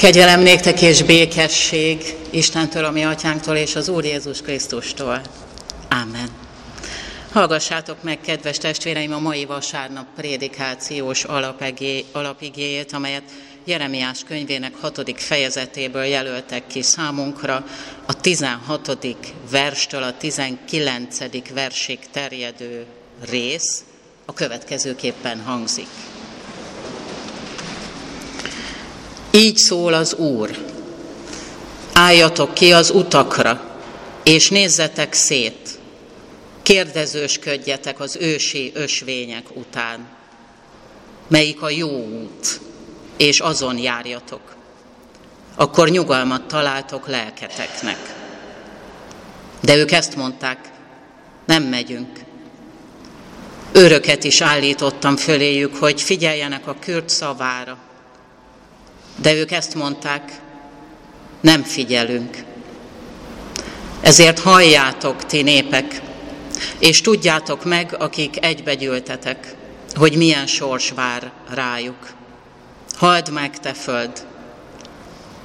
Kegyelem néktek és békesség Istentől, a mi atyánktól és az Úr Jézus Krisztustól. Amen. Hallgassátok meg, kedves testvéreim, a mai vasárnap prédikációs alapigéjét, amelyet Jeremiás könyvének hatodik fejezetéből jelöltek ki számunkra, a 16. verstől a 19. versig terjedő rész a következőképpen hangzik. Így szól az Úr. Álljatok ki az utakra, és nézzetek szét. Kérdezősködjetek az ősi ösvények után. Melyik a jó út, és azon járjatok. Akkor nyugalmat találtok lelketeknek. De ők ezt mondták, nem megyünk. Öröket is állítottam föléjük, hogy figyeljenek a kürt szavára, de ők ezt mondták, nem figyelünk. Ezért halljátok, ti népek, és tudjátok meg, akik egybegyűltetek, hogy milyen sors vár rájuk. Halld meg, te föld!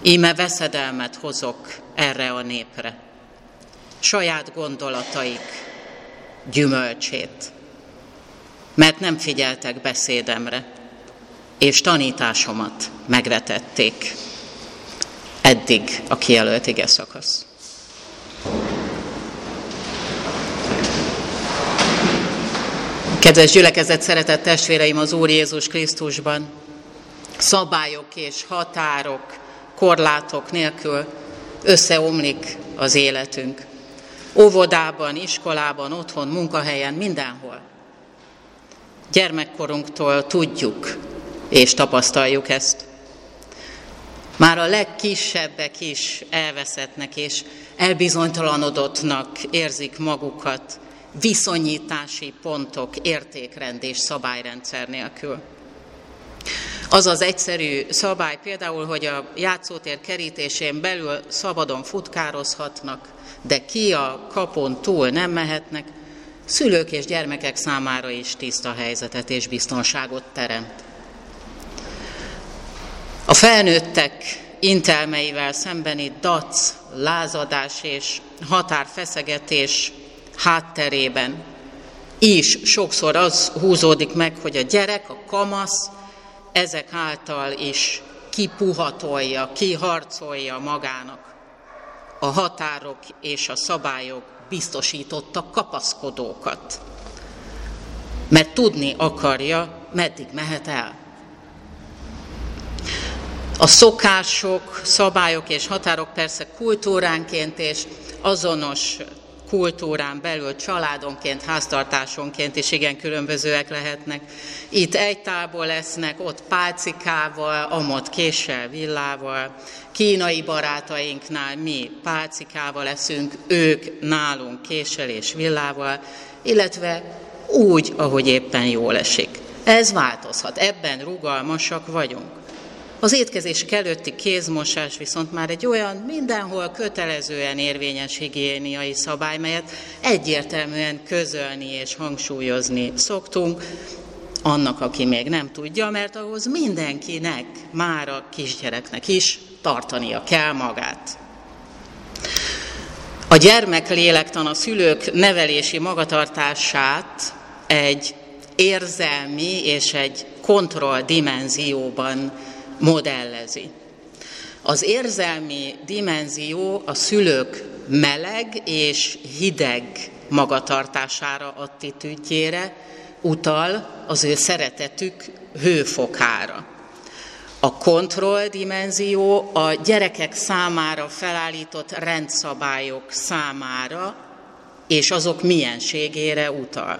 Íme veszedelmet hozok erre a népre. Saját gondolataik gyümölcsét. Mert nem figyeltek beszédemre és tanításomat megvetették. Eddig a kijelölt ige szakasz. Kedves gyülekezet, szeretett testvéreim az Úr Jézus Krisztusban, szabályok és határok, korlátok nélkül összeomlik az életünk. Óvodában, iskolában, otthon, munkahelyen, mindenhol. Gyermekkorunktól tudjuk, és tapasztaljuk ezt. Már a legkisebbek is elveszettnek és elbizonytalanodottnak érzik magukat viszonyítási pontok, értékrend és szabályrendszer nélkül. Az az egyszerű szabály például, hogy a játszótér kerítésén belül szabadon futkározhatnak, de ki a kapon túl nem mehetnek, szülők és gyermekek számára is tiszta helyzetet és biztonságot teremt. A felnőttek intelmeivel szembeni dac, lázadás és határfeszegetés hátterében is sokszor az húzódik meg, hogy a gyerek, a kamasz ezek által is kipuhatolja, kiharcolja magának a határok és a szabályok biztosítottak kapaszkodókat. Mert tudni akarja, meddig mehet el. A szokások, szabályok és határok persze kultúránként és azonos kultúrán belül családonként, háztartásonként is igen különbözőek lehetnek. Itt egy tából lesznek, ott pálcikával, amott késsel, villával. Kínai barátainknál mi pálcikával leszünk, ők nálunk késsel és villával, illetve úgy, ahogy éppen jól esik. Ez változhat, ebben rugalmasak vagyunk. Az étkezés előtti kézmosás viszont már egy olyan mindenhol kötelezően érvényes higiéniai szabály, melyet egyértelműen közölni és hangsúlyozni szoktunk, annak, aki még nem tudja, mert ahhoz mindenkinek, már a kisgyereknek is tartania kell magát. A gyermek lélektan a szülők nevelési magatartását egy érzelmi és egy kontroll dimenzióban modellezi. Az érzelmi dimenzió a szülők meleg és hideg magatartására, attitűdjére utal az ő szeretetük hőfokára. A kontroll dimenzió a gyerekek számára felállított rendszabályok számára és azok mienségére utal.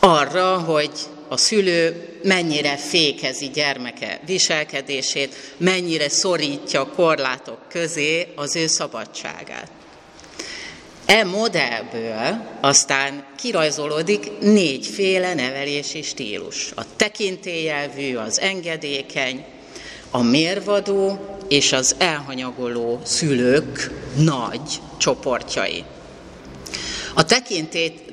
Arra, hogy a szülő mennyire fékezi gyermeke viselkedését, mennyire szorítja korlátok közé az ő szabadságát. E modellből aztán kirajzolódik négyféle nevelési stílus. A tekintélyelvű, az engedékeny, a mérvadó és az elhanyagoló szülők nagy csoportjai. A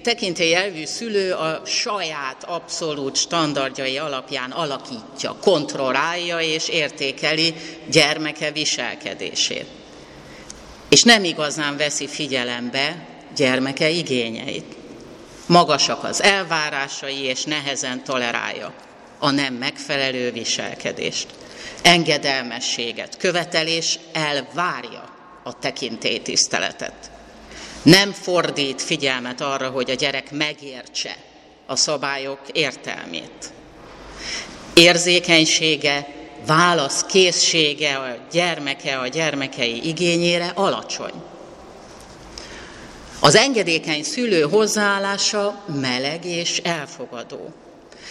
tekintély, elvű szülő a saját abszolút standardjai alapján alakítja, kontrollálja és értékeli gyermeke viselkedését. És nem igazán veszi figyelembe gyermeke igényeit. Magasak az elvárásai, és nehezen tolerálja a nem megfelelő viselkedést. Engedelmességet követelés elvárja a tekintélytiszteletet. Nem fordít figyelmet arra, hogy a gyerek megértse a szabályok értelmét. Érzékenysége, válasz készsége a gyermeke a gyermekei igényére alacsony. Az engedékeny szülő hozzáállása meleg és elfogadó.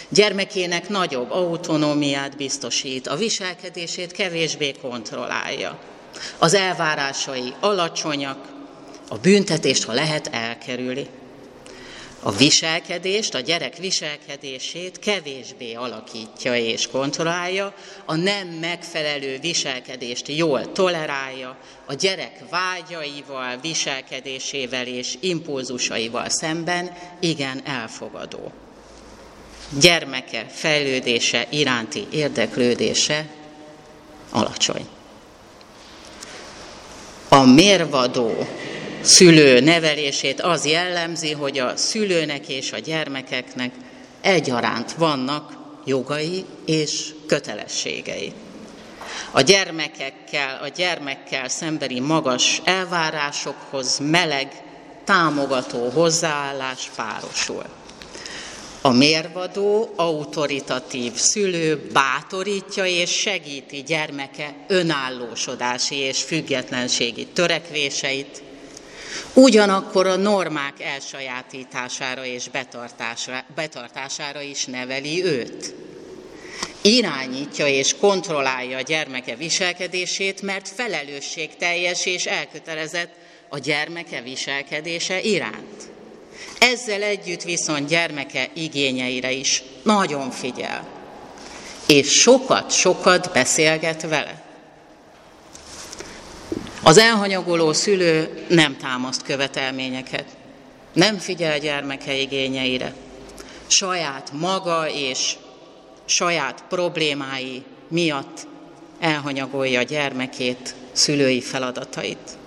Gyermekének nagyobb autonómiát biztosít, a viselkedését kevésbé kontrollálja. Az elvárásai alacsonyak, a büntetést, ha lehet, elkerüli. A viselkedést, a gyerek viselkedését kevésbé alakítja és kontrollálja, a nem megfelelő viselkedést jól tolerálja, a gyerek vágyaival, viselkedésével és impulzusaival szemben igen elfogadó. Gyermeke fejlődése iránti érdeklődése alacsony. A mérvadó szülő nevelését az jellemzi, hogy a szülőnek és a gyermekeknek egyaránt vannak jogai és kötelességei. A gyermekekkel, a gyermekkel szembeni magas elvárásokhoz meleg, támogató hozzáállás párosul. A mérvadó, autoritatív szülő bátorítja és segíti gyermeke önállósodási és függetlenségi törekvéseit, Ugyanakkor a normák elsajátítására és betartására, betartására is neveli őt. Irányítja és kontrollálja a gyermeke viselkedését, mert felelősségteljes és elkötelezett a gyermeke viselkedése iránt. Ezzel együtt viszont gyermeke igényeire is nagyon figyel, és sokat-sokat beszélget vele. Az elhanyagoló szülő nem támaszt követelményeket, nem figyel gyermeke igényeire, saját maga és saját problémái miatt elhanyagolja gyermekét, szülői feladatait.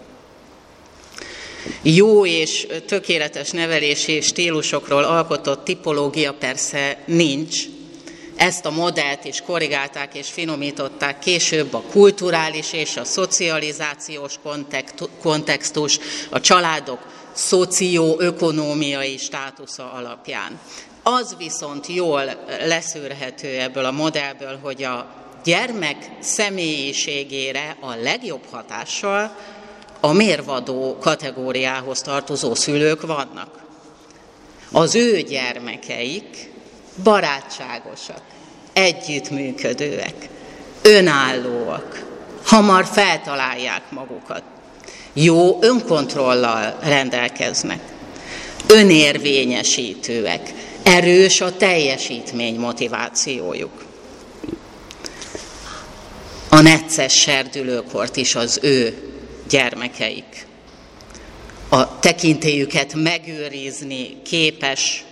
Jó és tökéletes nevelési stílusokról alkotott tipológia persze nincs, ezt a modellt is korrigálták és finomították később a kulturális és a szocializációs kontextus, a családok szocioökonómiai státusza alapján. Az viszont jól leszűrhető ebből a modellből, hogy a gyermek személyiségére a legjobb hatással a mérvadó kategóriához tartozó szülők vannak. Az ő gyermekeik barátságosak, együttműködőek, önállóak, hamar feltalálják magukat, jó önkontrollal rendelkeznek, önérvényesítőek, erős a teljesítmény motivációjuk. A necces serdülőkort is az ő gyermekeik. A tekintélyüket megőrizni képes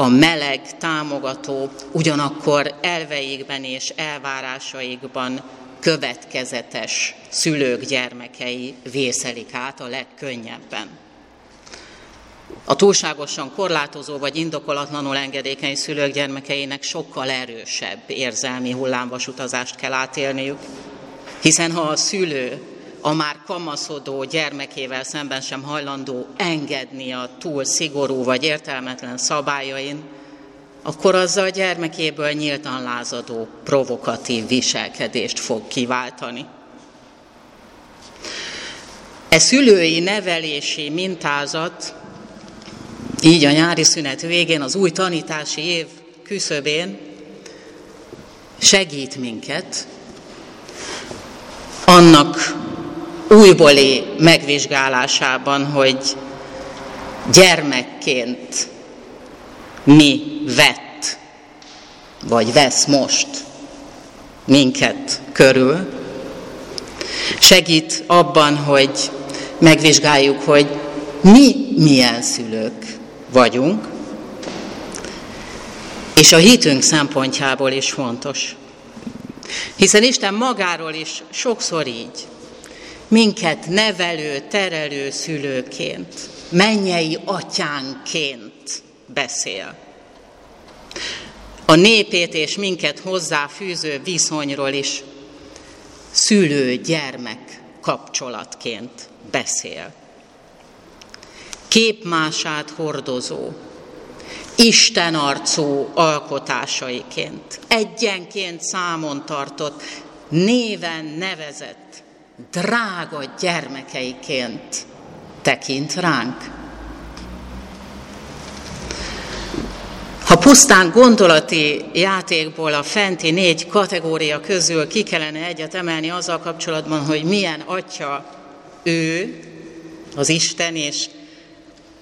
a meleg, támogató, ugyanakkor elveikben és elvárásaikban következetes szülők gyermekei vészelik át a legkönnyebben. A túlságosan korlátozó vagy indokolatlanul engedékeny szülők gyermekeinek sokkal erősebb érzelmi hullámvasutazást kell átélniük, hiszen ha a szülő a már kamaszodó gyermekével szemben sem hajlandó engedni a túl szigorú vagy értelmetlen szabályain, akkor azzal a gyermekéből nyíltan lázadó, provokatív viselkedést fog kiváltani. E szülői nevelési mintázat így a nyári szünet végén, az új tanítási év küszöbén segít minket annak újbóli megvizsgálásában, hogy gyermekként mi vett, vagy vesz most minket körül. Segít abban, hogy megvizsgáljuk, hogy mi milyen szülők vagyunk, és a hitünk szempontjából is fontos. Hiszen Isten magáról is sokszor így, minket nevelő, terelő szülőként, mennyei atyánként beszél. A népét és minket hozzáfűző viszonyról is szülő-gyermek kapcsolatként beszél. Képmását hordozó, Isten arcú alkotásaiként, egyenként számon tartott, néven nevezett, drága gyermekeiként tekint ránk. Ha pusztán gondolati játékból a fenti négy kategória közül ki kellene egyet emelni azzal kapcsolatban, hogy milyen atya ő, az Isten, és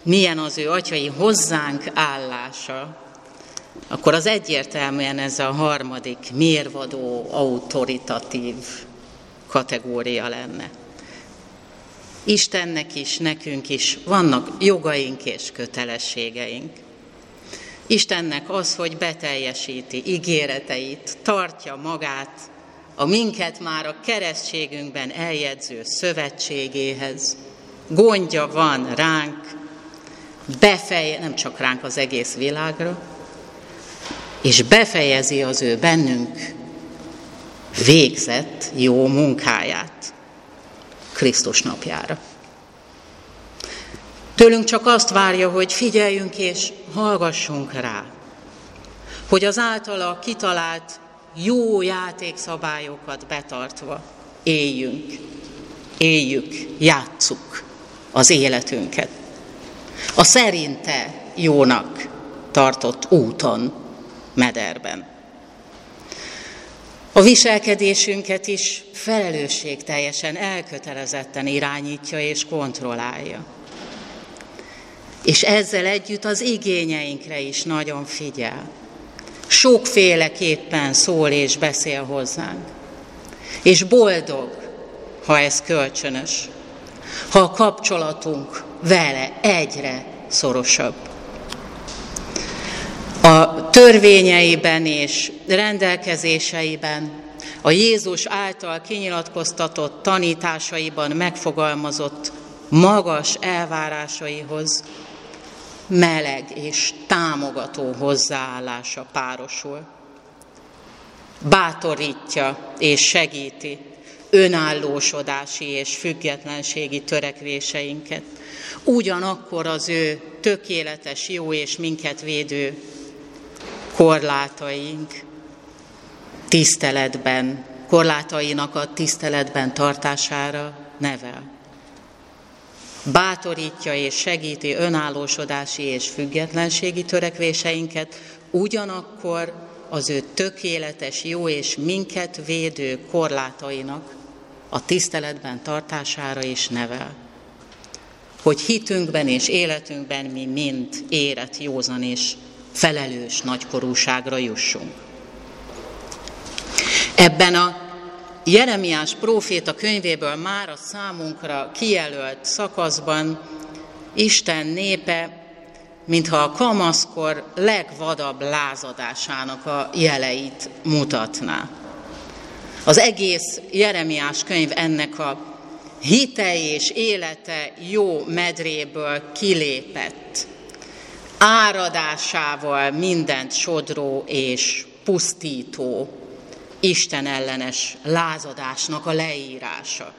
milyen az ő atyai hozzánk állása, akkor az egyértelműen ez a harmadik mérvadó, autoritatív kategória lenne. Istennek is, nekünk is vannak jogaink és kötelességeink. Istennek az, hogy beteljesíti ígéreteit, tartja magát a minket már a keresztségünkben eljegyző szövetségéhez. Gondja van ránk, befeje, nem csak ránk az egész világra, és befejezi az ő bennünk végzett jó munkáját Krisztus napjára. Tőlünk csak azt várja, hogy figyeljünk és hallgassunk rá, hogy az általa kitalált jó játékszabályokat betartva éljünk, éljük, játsszuk az életünket. A szerinte jónak tartott úton, mederben. A viselkedésünket is felelősségteljesen, elkötelezetten irányítja és kontrollálja és ezzel együtt az igényeinkre is nagyon figyel. Sokféleképpen szól és beszél hozzánk. És boldog, ha ez kölcsönös, ha a kapcsolatunk vele egyre szorosabb. A törvényeiben és rendelkezéseiben, a Jézus által kinyilatkoztatott tanításaiban megfogalmazott magas elvárásaihoz meleg és támogató hozzáállása párosul. Bátorítja és segíti önállósodási és függetlenségi törekvéseinket. Ugyanakkor az ő tökéletes, jó és minket védő korlátaink tiszteletben, korlátainak a tiszteletben tartására nevel bátorítja és segíti önállósodási és függetlenségi törekvéseinket, ugyanakkor az ő tökéletes, jó és minket védő korlátainak a tiszteletben tartására is nevel. Hogy hitünkben és életünkben mi mind érett, józan és felelős nagykorúságra jussunk. Ebben a Jeremiás próféta könyvéből már a számunkra kijelölt szakaszban Isten népe, mintha a kamaszkor legvadabb lázadásának a jeleit mutatná. Az egész Jeremiás könyv ennek a hitei és élete jó medréből kilépett, áradásával mindent sodró és pusztító Isten ellenes lázadásnak a leírása.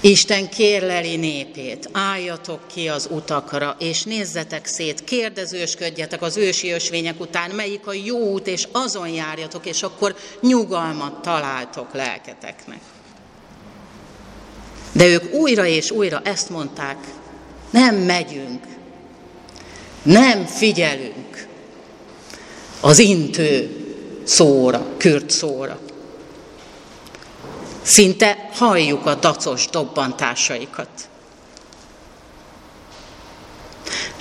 Isten kérleli népét, álljatok ki az utakra, és nézzetek szét, kérdezősködjetek az ősi ösvények után, melyik a jó út, és azon járjatok, és akkor nyugalmat találtok lelketeknek. De ők újra és újra ezt mondták, nem megyünk, nem figyelünk az intő szóra, kürt szóra. Szinte halljuk a dacos dobbantásaikat.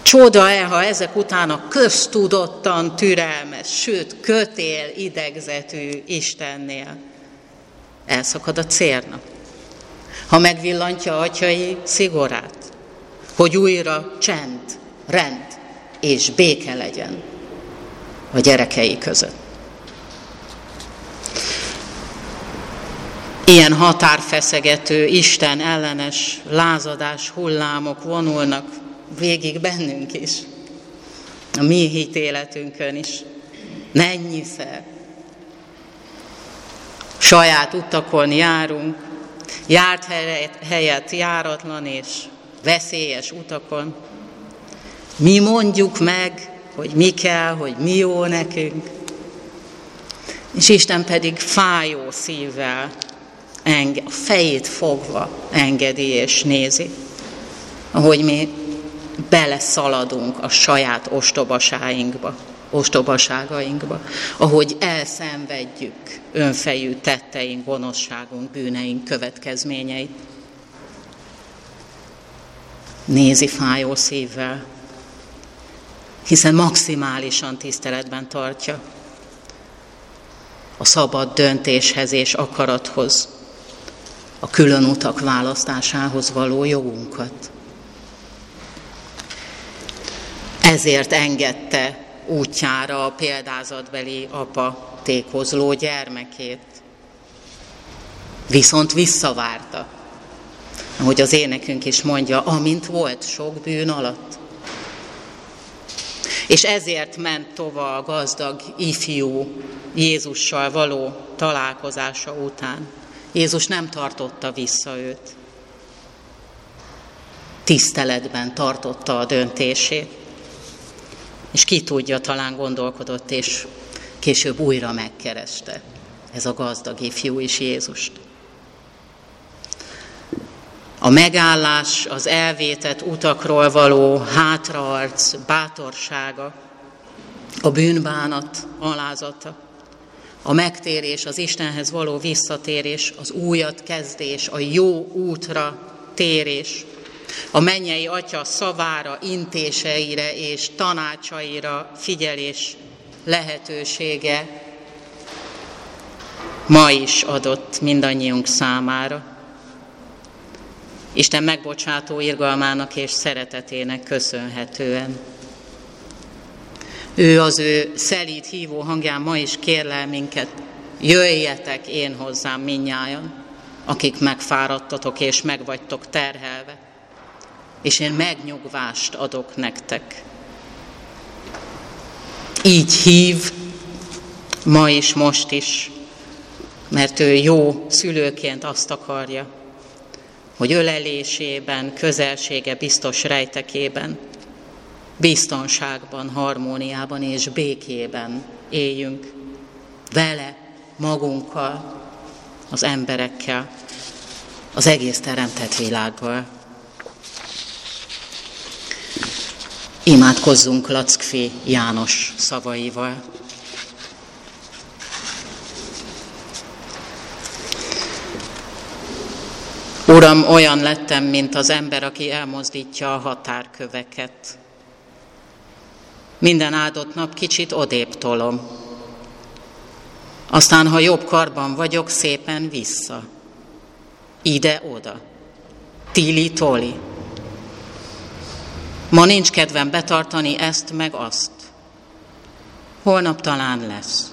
Csoda-e, ha ezek után a köztudottan türelmes, sőt kötél idegzetű Istennél elszakad a cérna. Ha megvillantja atyai szigorát, hogy újra csend, rend és béke legyen a gyerekei között. Ilyen határfeszegető, Isten ellenes lázadás hullámok vonulnak végig bennünk is, a mi hitéletünkön is. Mennyiszer. Saját utakon járunk, járt helyett járatlan és veszélyes utakon. Mi mondjuk meg, hogy mi kell, hogy mi jó nekünk, és Isten pedig fájó szívvel, enge, a fejét fogva engedi és nézi, ahogy mi beleszaladunk a saját ostobasáinkba, ostobaságainkba, ahogy elszenvedjük önfejű tetteink, gonoszságunk, bűneink következményeit. Nézi fájó szívvel, hiszen maximálisan tiszteletben tartja a szabad döntéshez és akarathoz, a külön utak választásához való jogunkat. Ezért engedte útjára a példázatbeli apa tékozló gyermekét. Viszont visszavárta, ahogy az énekünk is mondja, amint volt sok bűn alatt. És ezért ment tova a gazdag ifjú Jézussal való találkozása után. Jézus nem tartotta vissza őt. Tiszteletben tartotta a döntését. És ki tudja, talán gondolkodott, és később újra megkereste ez a gazdag ifjú is Jézust. A megállás, az elvétett utakról való hátraarc, bátorsága, a bűnbánat alázata, a megtérés, az Istenhez való visszatérés, az újat kezdés, a jó útra térés, a mennyei atya szavára, intéseire és tanácsaira figyelés lehetősége ma is adott mindannyiunk számára. Isten megbocsátó irgalmának és szeretetének köszönhetően. Ő az ő szelíd hívó hangján ma is kérlel minket, jöjjetek én hozzám minnyájan, akik megfáradtatok és megvagytok terhelve, és én megnyugvást adok nektek. Így hív ma is, most is, mert ő jó szülőként azt akarja, hogy ölelésében, közelsége biztos rejtekében, biztonságban, harmóniában és békében éljünk vele, magunkkal, az emberekkel, az egész teremtett világgal. Imádkozzunk Lackfi János szavaival. Uram, olyan lettem, mint az ember, aki elmozdítja a határköveket. Minden áldott nap kicsit odébb tolom. Aztán, ha jobb karban vagyok, szépen vissza. Ide-oda. Tili-toli. Ma nincs kedvem betartani ezt meg azt. Holnap talán lesz.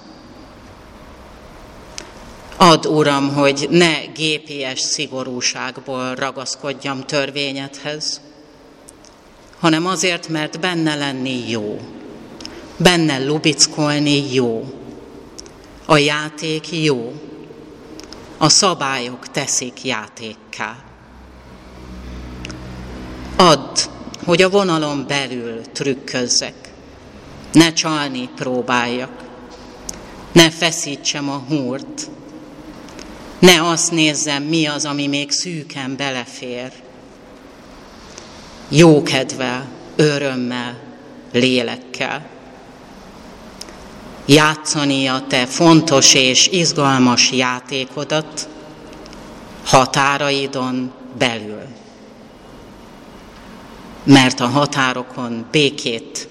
Add, Uram, hogy ne gépies szigorúságból ragaszkodjam törvényedhez, hanem azért, mert benne lenni jó, benne lubickolni jó, a játék jó, a szabályok teszik játékká. Add, hogy a vonalon belül trükközzek, ne csalni próbáljak, ne feszítsem a húrt, ne azt nézzem, mi az, ami még szűken belefér. Jó kedvel, örömmel, lélekkel. Játszani a te fontos és izgalmas játékodat határaidon belül. Mert a határokon békét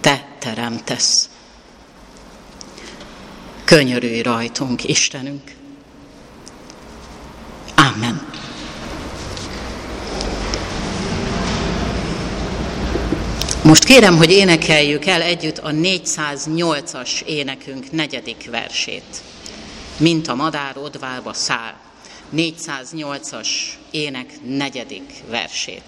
te teremtesz. Könyörülj rajtunk, Istenünk! Amen. Most kérem, hogy énekeljük el együtt a 408-as énekünk negyedik versét. Mint a madár odvába száll. 408-as ének negyedik versét.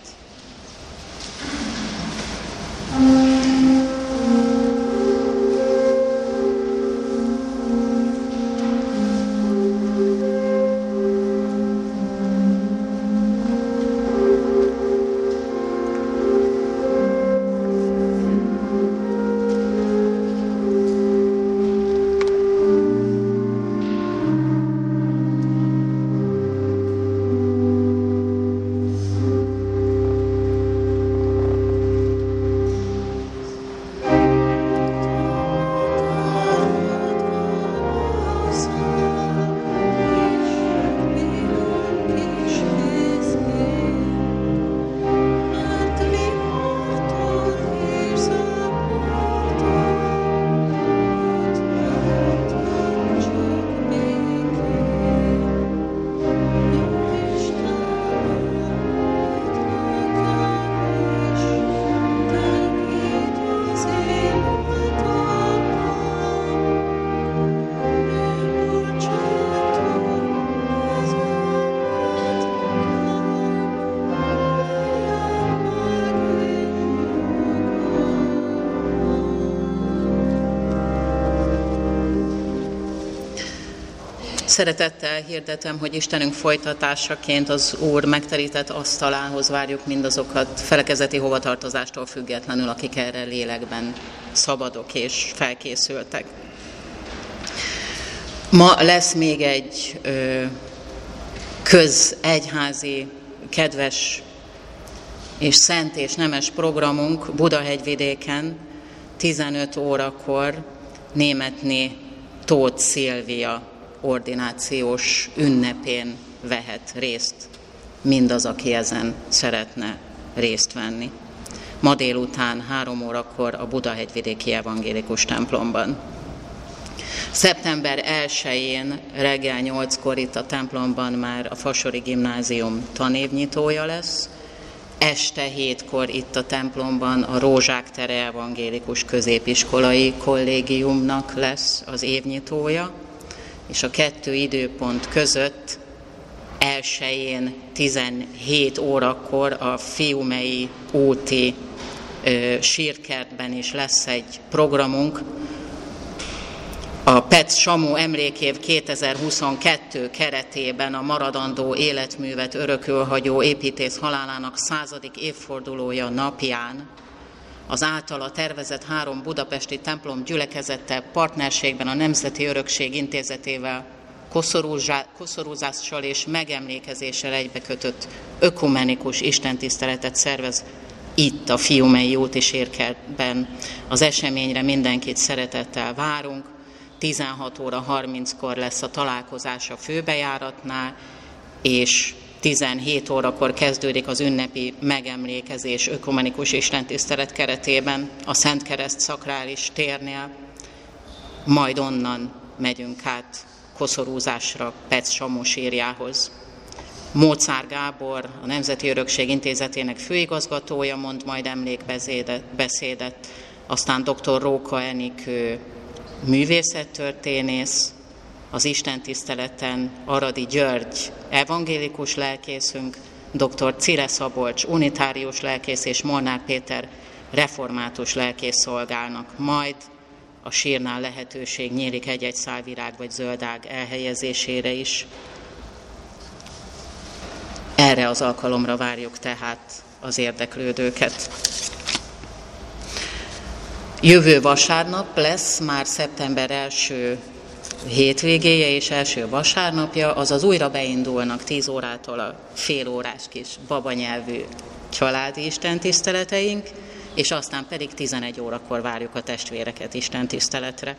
Szeretettel hirdetem, hogy Istenünk folytatásaként az Úr megterített asztalához várjuk mindazokat felekezeti hovatartozástól függetlenül, akik erre lélekben szabadok és felkészültek. Ma lesz még egy ö, közegyházi, kedves és szent és nemes programunk Budahegyvidéken 15 órakor németné Tóth Szilvia ordinációs ünnepén vehet részt mindaz, aki ezen szeretne részt venni. Ma délután három órakor a Budahegyvidéki Evangélikus templomban. Szeptember 1-én reggel 8-kor itt a templomban már a Fasori Gimnázium tanévnyitója lesz, este hétkor itt a templomban a Rózsák Tere Evangélikus Középiskolai Kollégiumnak lesz az évnyitója, és a kettő időpont között elsőjén 17 órakor a Fiumei úti ö, sírkertben is lesz egy programunk, a PET Samu emlékév 2022 keretében a maradandó életművet örökölhagyó építész halálának századik évfordulója napján az általa tervezett három budapesti templom gyülekezettel partnerségben a Nemzeti Örökség Intézetével koszorúzással és megemlékezéssel egybekötött ökumenikus istentiszteletet szervez itt a Fiumei úti sérkertben. Az eseményre mindenkit szeretettel várunk. 16 óra 30-kor lesz a találkozás a főbejáratnál, és 17 órakor kezdődik az ünnepi megemlékezés ökumenikus istentisztelet keretében a Szent Kereszt szakrális térnél, majd onnan megyünk át koszorúzásra Pec Samu sírjához. Mócár Gábor, a Nemzeti Örökség Intézetének főigazgatója mond majd emlékbeszédet, aztán dr. Róka Enikő művészettörténész, az Isten tiszteleten Aradi György evangélikus lelkészünk, dr. Cire Szabolcs unitárius lelkész és Molnár Péter református lelkész szolgálnak. Majd a sírnál lehetőség nyílik egy-egy szálvirág vagy zöldág elhelyezésére is. Erre az alkalomra várjuk tehát az érdeklődőket. Jövő vasárnap lesz már szeptember első hétvégéje és első vasárnapja, azaz újra beindulnak 10 órától a fél órás kis babanyelvű családi istentiszteleteink, és aztán pedig 11 órakor várjuk a testvéreket Isten tiszteletre.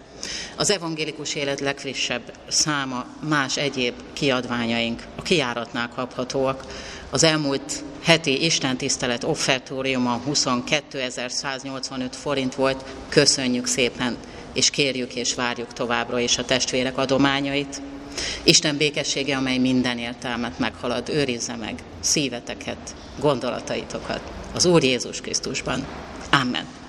Az evangélikus élet legfrissebb száma más egyéb kiadványaink a kiáratnál kaphatóak. Az elmúlt heti istentisztelet offertóriuma 22.185 forint volt, köszönjük szépen! És kérjük és várjuk továbbra is a testvérek adományait. Isten békessége, amely minden értelmet meghalad, őrizze meg szíveteket, gondolataitokat az Úr Jézus Krisztusban. Amen.